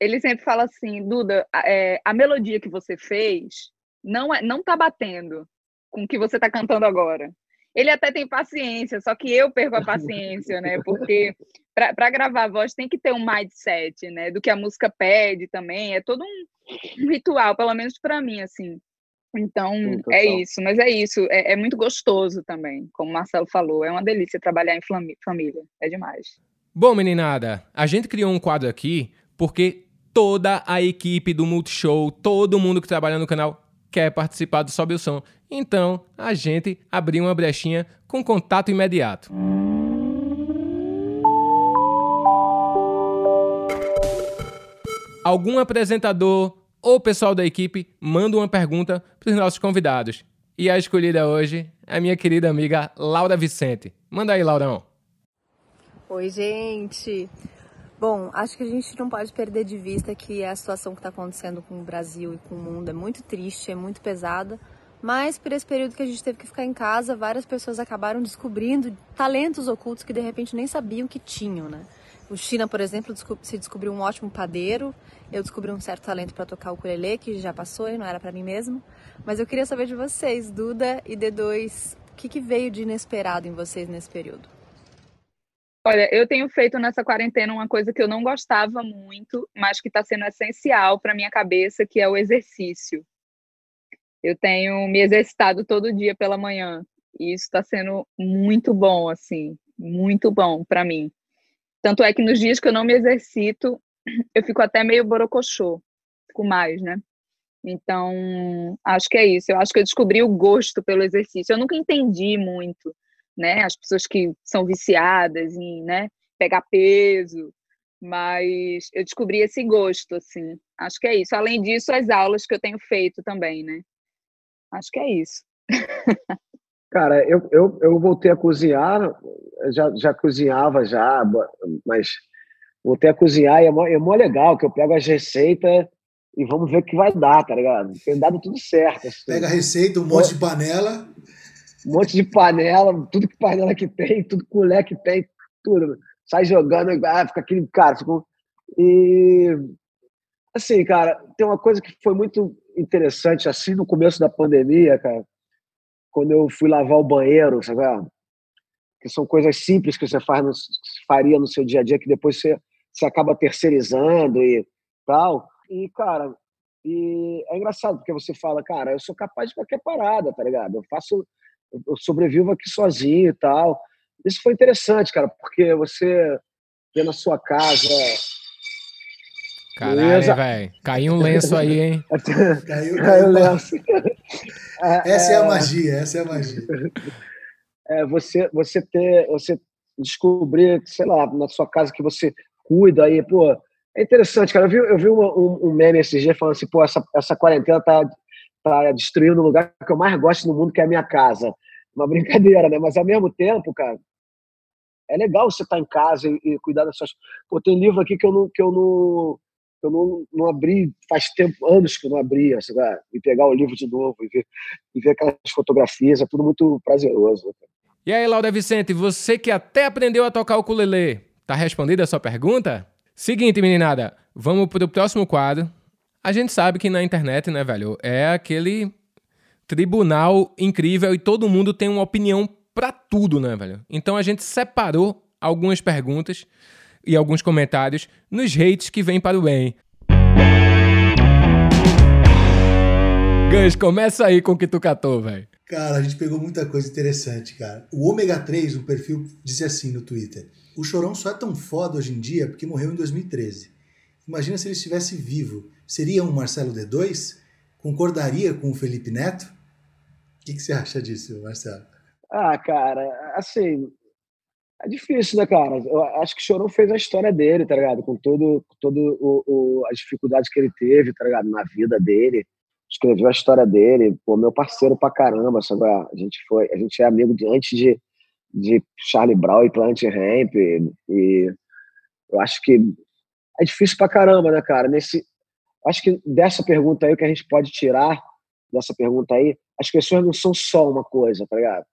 Ele sempre fala assim, Duda, é, a melodia que você fez não, é, não tá batendo com o que você tá cantando agora. Ele até tem paciência, só que eu perco a paciência, né? Porque para gravar a voz tem que ter um mindset, né? Do que a música pede também. É todo um, um ritual, pelo menos para mim, assim. Então, é isso, mas é isso, é, é, muito gostoso também, como o Marcelo falou, é uma delícia trabalhar em família, é demais. Bom, meninada, a gente criou um quadro aqui porque toda a equipe do Multishow, todo mundo que trabalha no canal quer participar do Sobe o Som. Então, a gente abriu uma brechinha com contato imediato. Algum apresentador ou pessoal da equipe manda uma pergunta para os nossos convidados. E a escolhida hoje é a minha querida amiga Laura Vicente. Manda aí, Laurão. Oi, gente. Bom, acho que a gente não pode perder de vista que a situação que está acontecendo com o Brasil e com o mundo é muito triste, é muito pesada. Mas por esse período que a gente teve que ficar em casa, várias pessoas acabaram descobrindo talentos ocultos que de repente nem sabiam que tinham, né? O China, por exemplo, se descobriu um ótimo padeiro. Eu descobri um certo talento para tocar o ukulele, que já passou e não era para mim mesmo. Mas eu queria saber de vocês, Duda e D2, o que, que veio de inesperado em vocês nesse período? Olha, eu tenho feito nessa quarentena uma coisa que eu não gostava muito, mas que está sendo essencial para minha cabeça, que é o exercício. Eu tenho me exercitado todo dia pela manhã e isso está sendo muito bom, assim, muito bom para mim. Tanto é que nos dias que eu não me exercito, eu fico até meio borocochô, fico mais, né? Então, acho que é isso. Eu acho que eu descobri o gosto pelo exercício. Eu nunca entendi muito né? As pessoas que são viciadas em, né, pegar peso, mas eu descobri esse gosto, assim. Acho que é isso. Além disso, as aulas que eu tenho feito também, né? Acho que é isso. Cara, eu, eu, eu voltei a cozinhar, já, já cozinhava já, mas voltei a cozinhar e é mó, é mó legal que eu pego as receitas e vamos ver o que vai dar, tá ligado? Tem dado tudo certo. Assim. Pega a receita, um monte de panela um monte de panela, tudo que panela que tem, tudo colher que tem, tudo. Sai jogando, ah, fica aquele cara. Fica... E assim, cara, tem uma coisa que foi muito interessante, assim, no começo da pandemia, cara, quando eu fui lavar o banheiro, sabe? Que são coisas simples que você faz no, faria no seu dia a dia, que depois você, você acaba terceirizando e tal. E, cara, e é engraçado, porque você fala, cara, eu sou capaz de qualquer parada, tá ligado? Eu faço eu sobrevivo aqui sozinho e tal. Isso foi interessante, cara, porque você vê na sua casa. Caralho, velho. Caiu um lenço aí, hein? caiu, caiu um lenço. É, essa é, é, a magia, essa é a magia. É, você, você ter, você descobrir, sei lá, na sua casa que você cuida aí, pô. É interessante, cara. Eu vi, eu vi uma, um, um meme esses dias falando assim, pô, essa, essa quarentena tá para destruir o lugar que eu mais gosto no mundo, que é a minha casa. Uma brincadeira, né? Mas ao mesmo tempo, cara, é legal você estar tá em casa e, e, cuidar das suas. Pô, tem livro aqui que eu não, que eu não, eu não, não abri faz tempo, anos que eu não abria, assim, né? e pegar o livro de novo e ver, e ver aquelas fotografias, é tudo muito prazeroso. Né? E aí, Laura Vicente, você que até aprendeu a tocar o ukulele, tá respondida a sua pergunta? Seguinte, meninada, vamos pro próximo quadro, a gente sabe que na internet, né, velho, é aquele tribunal incrível e todo mundo tem uma opinião para tudo, né, velho? Então a gente separou algumas perguntas e alguns comentários nos hates que vêm para o bem. Gans, começa aí com o que tu catou, velho. Cara, a gente pegou muita coisa interessante, cara. O Ômega 3, um perfil, disse assim no Twitter: O Chorão só é tão foda hoje em dia porque morreu em 2013. Imagina se ele estivesse vivo seria um Marcelo D2? Concordaria com o Felipe Neto? O que, que você acha disso, Marcelo? Ah, cara, assim, é difícil, né, cara? Eu acho que o Chorão fez a história dele, tá ligado? Com todo, todo o, o, as dificuldades que ele teve, tá ligado? Na vida dele. Escreveu a história dele, pô, meu parceiro pra caramba, sabe? A gente foi, a gente é amigo de, antes de, de Charlie Brown e Plant Ramp, e, e eu acho que é difícil pra caramba, né, cara? Nesse, acho que dessa pergunta aí, o que a gente pode tirar dessa pergunta aí, as pessoas não são só uma coisa, tá ligado?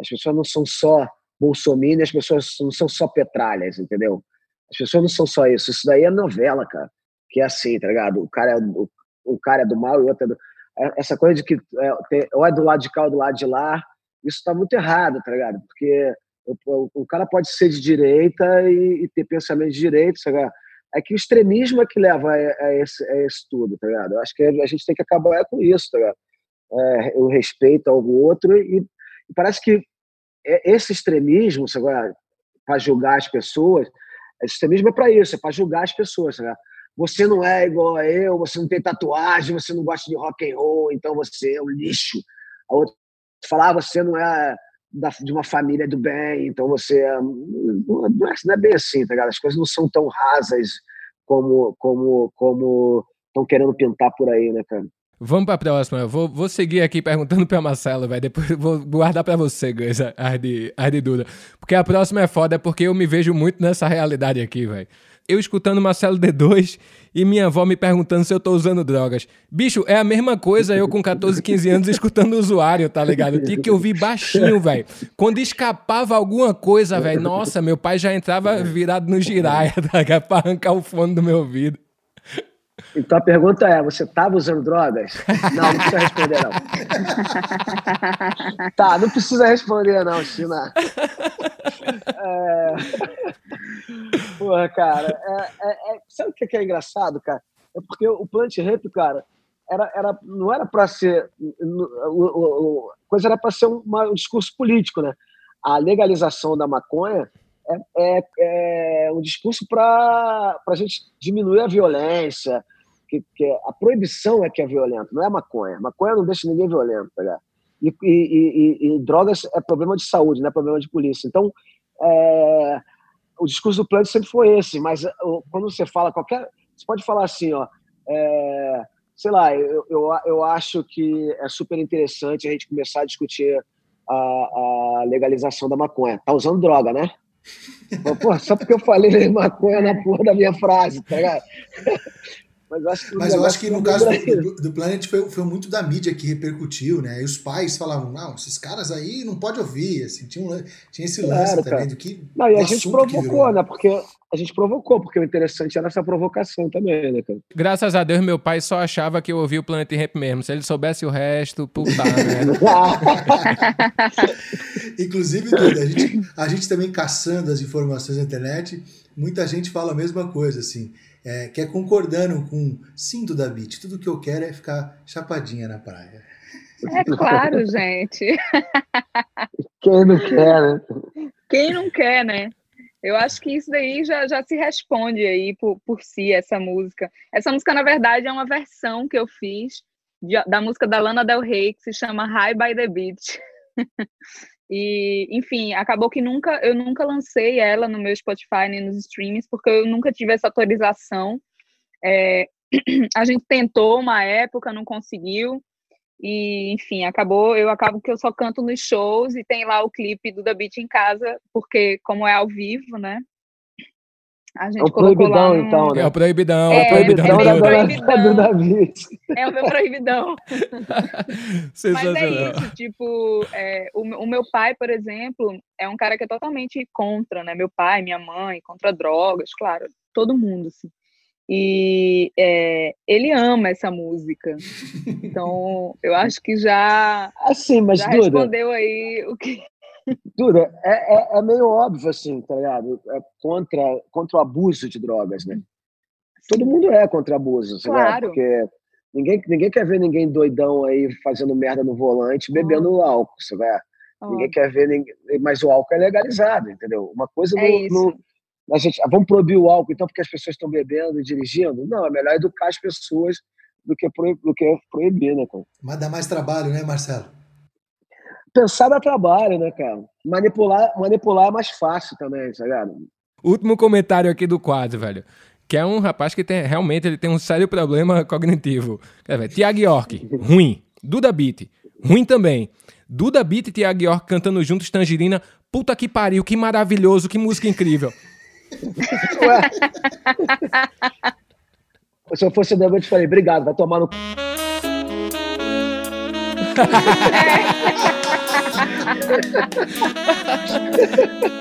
As pessoas não são só Bolsonaro, as pessoas não são só petralhas, entendeu? As pessoas não são só isso. Isso daí é novela, cara. Que é assim, tá ligado? O cara é, o, o cara é do mal e o outro é do... É, essa coisa de que é, tem, ou é do lado de cá ou do lado de lá, isso tá muito errado, tá ligado? Porque o, o, cara pode ser de direita e, e ter pensamento de direita, sabe? é que o extremismo é que leva a, a, esse, a esse tudo, tá ligado? Eu acho que a gente tem que acabar com isso, tá ligado? é, o respeito ao outro, e, e parece que esse extremismo, para julgar as pessoas, esse extremismo é para isso, é para julgar as pessoas. Sabe? Você não é igual a eu, você não tem tatuagem, você não gosta de rock and roll, então você é um lixo. A outra falar, ah, você não é da, de uma família do bem, então você é, não, é, não é bem assim, tá ligado? As coisas não são tão rasas como como como estão querendo pintar por aí, né, cara? Vamos para a próxima. Vou, vou seguir aqui perguntando para Marcelo, velho. Depois vou guardar para você, Gus, a de, a de Duda. Porque a próxima é foda, porque eu me vejo muito nessa realidade aqui, velho eu escutando Marcelo D2 e minha avó me perguntando se eu tô usando drogas. Bicho, é a mesma coisa eu com 14, 15 anos escutando o usuário, tá ligado? Tinha que ouvir baixinho, velho. Quando escapava alguma coisa, velho, nossa, meu pai já entrava virado no giraia, tá ligado? Pra arrancar o fone do meu ouvido. Então a pergunta é: você estava usando drogas? Não, não precisa responder, não. tá, não precisa responder, não, China. É... Porra, cara, é, é, é... sabe o que é engraçado, cara? É porque o Plant Rap, cara, era, era, não era para ser. A coisa era para ser uma, um discurso político, né? A legalização da maconha é, é, é um discurso para a gente diminuir a violência, que, que, a proibição é que é violenta, não é maconha. Maconha não deixa ninguém violento, tá e, e, e, e, drogas é problema de saúde, não é problema de polícia. Então, é, o discurso do plano sempre foi esse, mas quando você fala qualquer. Você pode falar assim, ó. É, sei lá, eu, eu, eu acho que é super interessante a gente começar a discutir a, a legalização da maconha. Tá usando droga, né? Pô, só porque eu falei maconha na porra da minha frase, tá ligado? Mas, acho que, Mas eu acho que no caso do, do, Planet foi, foi muito da mídia que repercutiu, né? E os pais falavam, não, esses caras aí não pode ouvir, assim, tinha, um, tinha esse lance claro, também do que. Não, e a gente provocou, né? Porque a gente provocou, porque o interessante era essa provocação também, né, cara? Graças a Deus, meu pai só achava que eu ouvia o Planet Rap mesmo. Se ele soubesse o resto, puta merda. Inclusive, Duda, a gente, a gente também caçando as informações na internet, muita gente fala a mesma coisa, assim é, que é concordando com cinto da Beat. Tudo que eu quero é ficar chapadinha na praia. É claro, gente. Quem não quer, né? Quem não quer, né? Eu acho que isso daí já, já se responde aí por, por si, essa música. Essa música, na verdade, é uma versão que eu fiz de, da música da Lana Del Rey, que se chama High by the Beach. E, enfim, acabou que nunca eu nunca lancei ela no meu Spotify nem nos streams, porque eu nunca tive essa autorização. É, a gente tentou uma época, não conseguiu. E, enfim, acabou, eu acabo que eu só canto nos shows e tem lá o clipe do The Beat em casa, porque como é ao vivo, né? A gente é o proibidão, no... então, né? É o proibidão, é, o proibidão, é, o proibidão. do Davi. É o meu proibidão. Mas é isso, tipo, é, o, o, meu pai, por exemplo, é um cara que é totalmente contra, né? Meu pai, minha mãe, contra drogas, claro, todo mundo, assim. E é, ele ama essa música. Então, eu acho que já, assim, mas, já Duda, respondeu aí o que, Duda, é, é, é, meio óbvio, assim, tá ligado? É contra, contra o abuso de drogas, né? Todo mundo é contra abuso, claro. Porque ninguém, ninguém quer ver ninguém doidão aí fazendo merda no volante, bebendo oh. álcool, sabe? Oh. Ninguém quer ver ninguém... Mas o álcool é legalizado, entendeu? Uma coisa é no, no, a gente, ah, vamos proibir o álcool, então, porque as pessoas estão bebendo e dirigindo? Não, é melhor educar as pessoas do que, proibir, do que proibir, né, cara? Mas dá mais trabalho, né, Marcelo? Pensar dá trabalho, né, cara? Manipular, manipular é mais fácil também, tá ligado? Último comentário aqui do quadro, velho. Que é um rapaz que tem, realmente ele tem um sério problema cognitivo. É, Tiago York, ruim. Duda Beat, ruim também. Duda Beat e Tiago York cantando juntos Tangerina. Puta que pariu, que maravilhoso, que música incrível. Ué. Se eu fosse o eu te falei, obrigado, vai tomar no.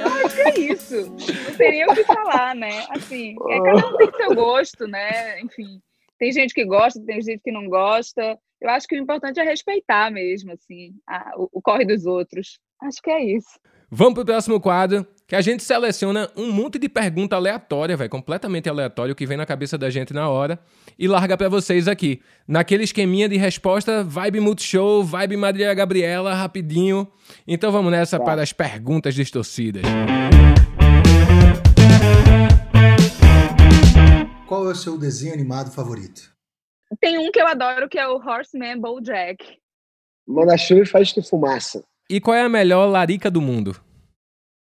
Eu acho que é isso. Não teria o que falar, né? Assim, é, cada um tem seu gosto, né? Enfim, tem gente que gosta, tem gente que não gosta. Eu acho que o importante é respeitar mesmo, assim, a, o, o corre dos outros. Acho que é isso. Vamos pro próximo quadro. Que a gente seleciona um monte de pergunta aleatória, velho, completamente aleatório, que vem na cabeça da gente na hora, e larga para vocês aqui. Naquele esqueminha de resposta, vibe Multishow, vibe Maria Gabriela, rapidinho. Então vamos nessa tá. para as perguntas distorcidas. Qual é o seu desenho animado favorito? Tem um que eu adoro, que é o Horseman Bojack. Manda chuva e faz de fumaça. E qual é a melhor larica do mundo?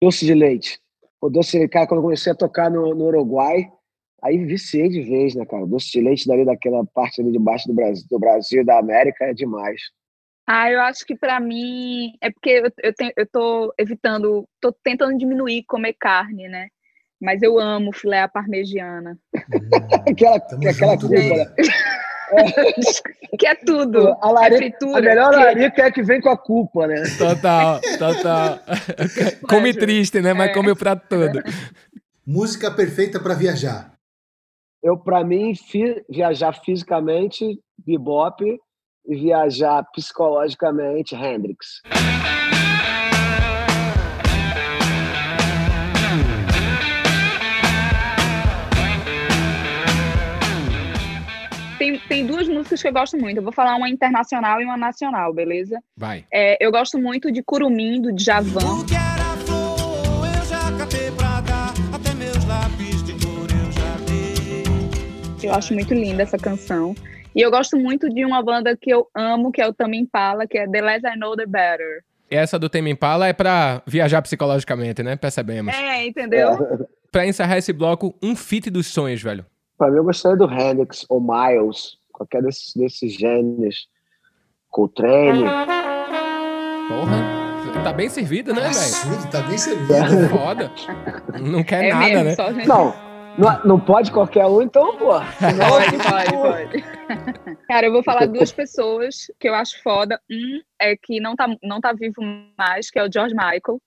Doce de leite. O doce de cara, quando eu comecei a tocar no, no Uruguai, aí viciei de vez, né, cara? Doce de leite dali daquela parte ali de baixo do Brasil, do Brasil da América é demais. Ah, eu acho que para mim é porque eu, eu, tenho, eu tô evitando, tô tentando diminuir comer carne, né? Mas eu amo filé à parmegiana. Hum, aquela aquela culpa, né? que é tudo. A, larica, é a melhor que... larica é que vem com a culpa, né? Total, total. come triste, né? Mas é. come o prato todo. Música perfeita para viajar. Eu, para mim, fi, viajar fisicamente, bebop, e viajar psicologicamente, Hendrix. Tem, tem duas músicas que eu gosto muito. Eu vou falar uma internacional e uma nacional, beleza? Vai. É, eu gosto muito de Curumim, do Djavan. Eu acho muito linda essa canção. E eu gosto muito de uma banda que eu amo, que é o Tame Impala, que é The Less I Know The Better. Essa do Tame Impala é pra viajar psicologicamente, né? Percebemos. É, entendeu? pra encerrar esse bloco, um fit dos sonhos, velho. Pra mim, eu gostaria do Hendrix ou Miles, qualquer desses, desses gêneros. Coltrane. Porra, tá bem servido, né, velho? Tá bem servido. Foda. Não quer é nada, mesmo, né? Não, não, não pode qualquer um, então, pô. Pode, pode, pode. Cara, eu vou falar duas pessoas que eu acho foda. Um é que não tá, não tá vivo mais, que é o George Michael.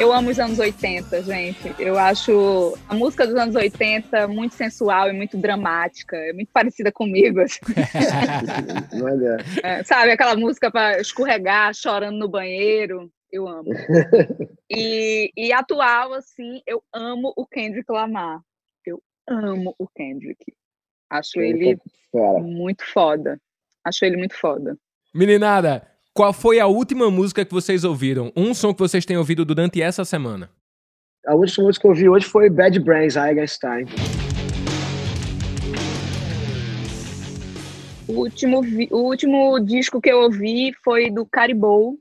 Eu amo os anos 80, gente. Eu acho a música dos anos 80 muito sensual e muito dramática. É muito parecida comigo. Assim. é, sabe, aquela música para escorregar, chorando no banheiro. Eu amo. E, e atual, assim, eu amo o Kendrick Lamar. Eu amo o Kendrick. Acho ele muito foda. Acho ele muito foda. Meninada, qual foi a última música que vocês ouviram? Um som que vocês têm ouvido durante essa semana? A última música que eu ouvi hoje foi Bad Brains, Eigenstein. O último, o último disco que eu ouvi foi do Caribou,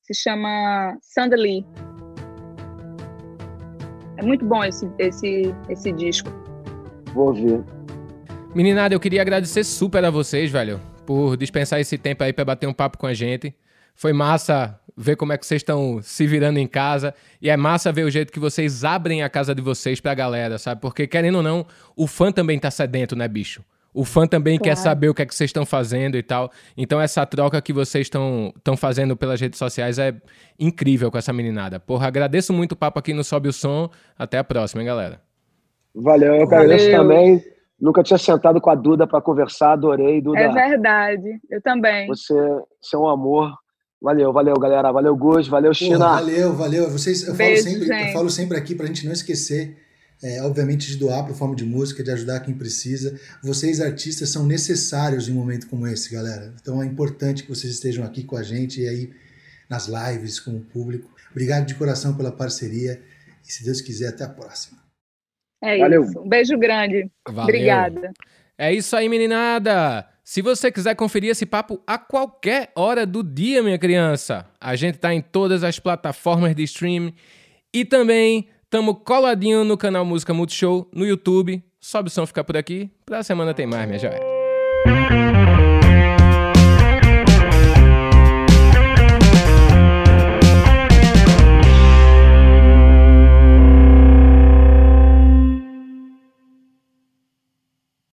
se chama Sandali. É muito bom esse, esse, esse disco. Vou ouvir. Meninada, eu queria agradecer super a vocês, velho por dispensar esse tempo aí para bater um papo com a gente. Foi massa ver como é que vocês estão se virando em casa e é massa ver o jeito que vocês abrem a casa de vocês pra galera, sabe? Porque querendo ou não, o fã também tá sedento, né, bicho? O fã também claro. quer saber o que é que vocês estão fazendo e tal. Então essa troca que vocês estão fazendo pelas redes sociais é incrível com essa meninada. Porra, agradeço muito o papo aqui no Sobe o Som. Até a próxima, hein, galera. Valeu, eu agradeço também. Nunca tinha sentado com a Duda para conversar, adorei, Duda. É verdade, eu também. Você, você é um amor. Valeu, valeu, galera. Valeu, Gus. Valeu, China. Pô, valeu, valeu. Vocês, eu, Beijo, falo sempre, eu falo sempre aqui para a gente não esquecer, é, obviamente, de doar para o Fome de Música, de ajudar quem precisa. Vocês, artistas, são necessários em um momento como esse, galera. Então é importante que vocês estejam aqui com a gente e aí nas lives com o público. Obrigado de coração pela parceria e, se Deus quiser, até a próxima. É Valeu. isso. Um beijo grande. Valeu. Obrigada. É isso aí, meninada. Se você quiser conferir esse papo a qualquer hora do dia, minha criança, a gente tá em todas as plataformas de streaming e também tamo coladinho no canal Música Multishow no YouTube. Sobe o som, fica por aqui. Pra semana tem mais, minha joia.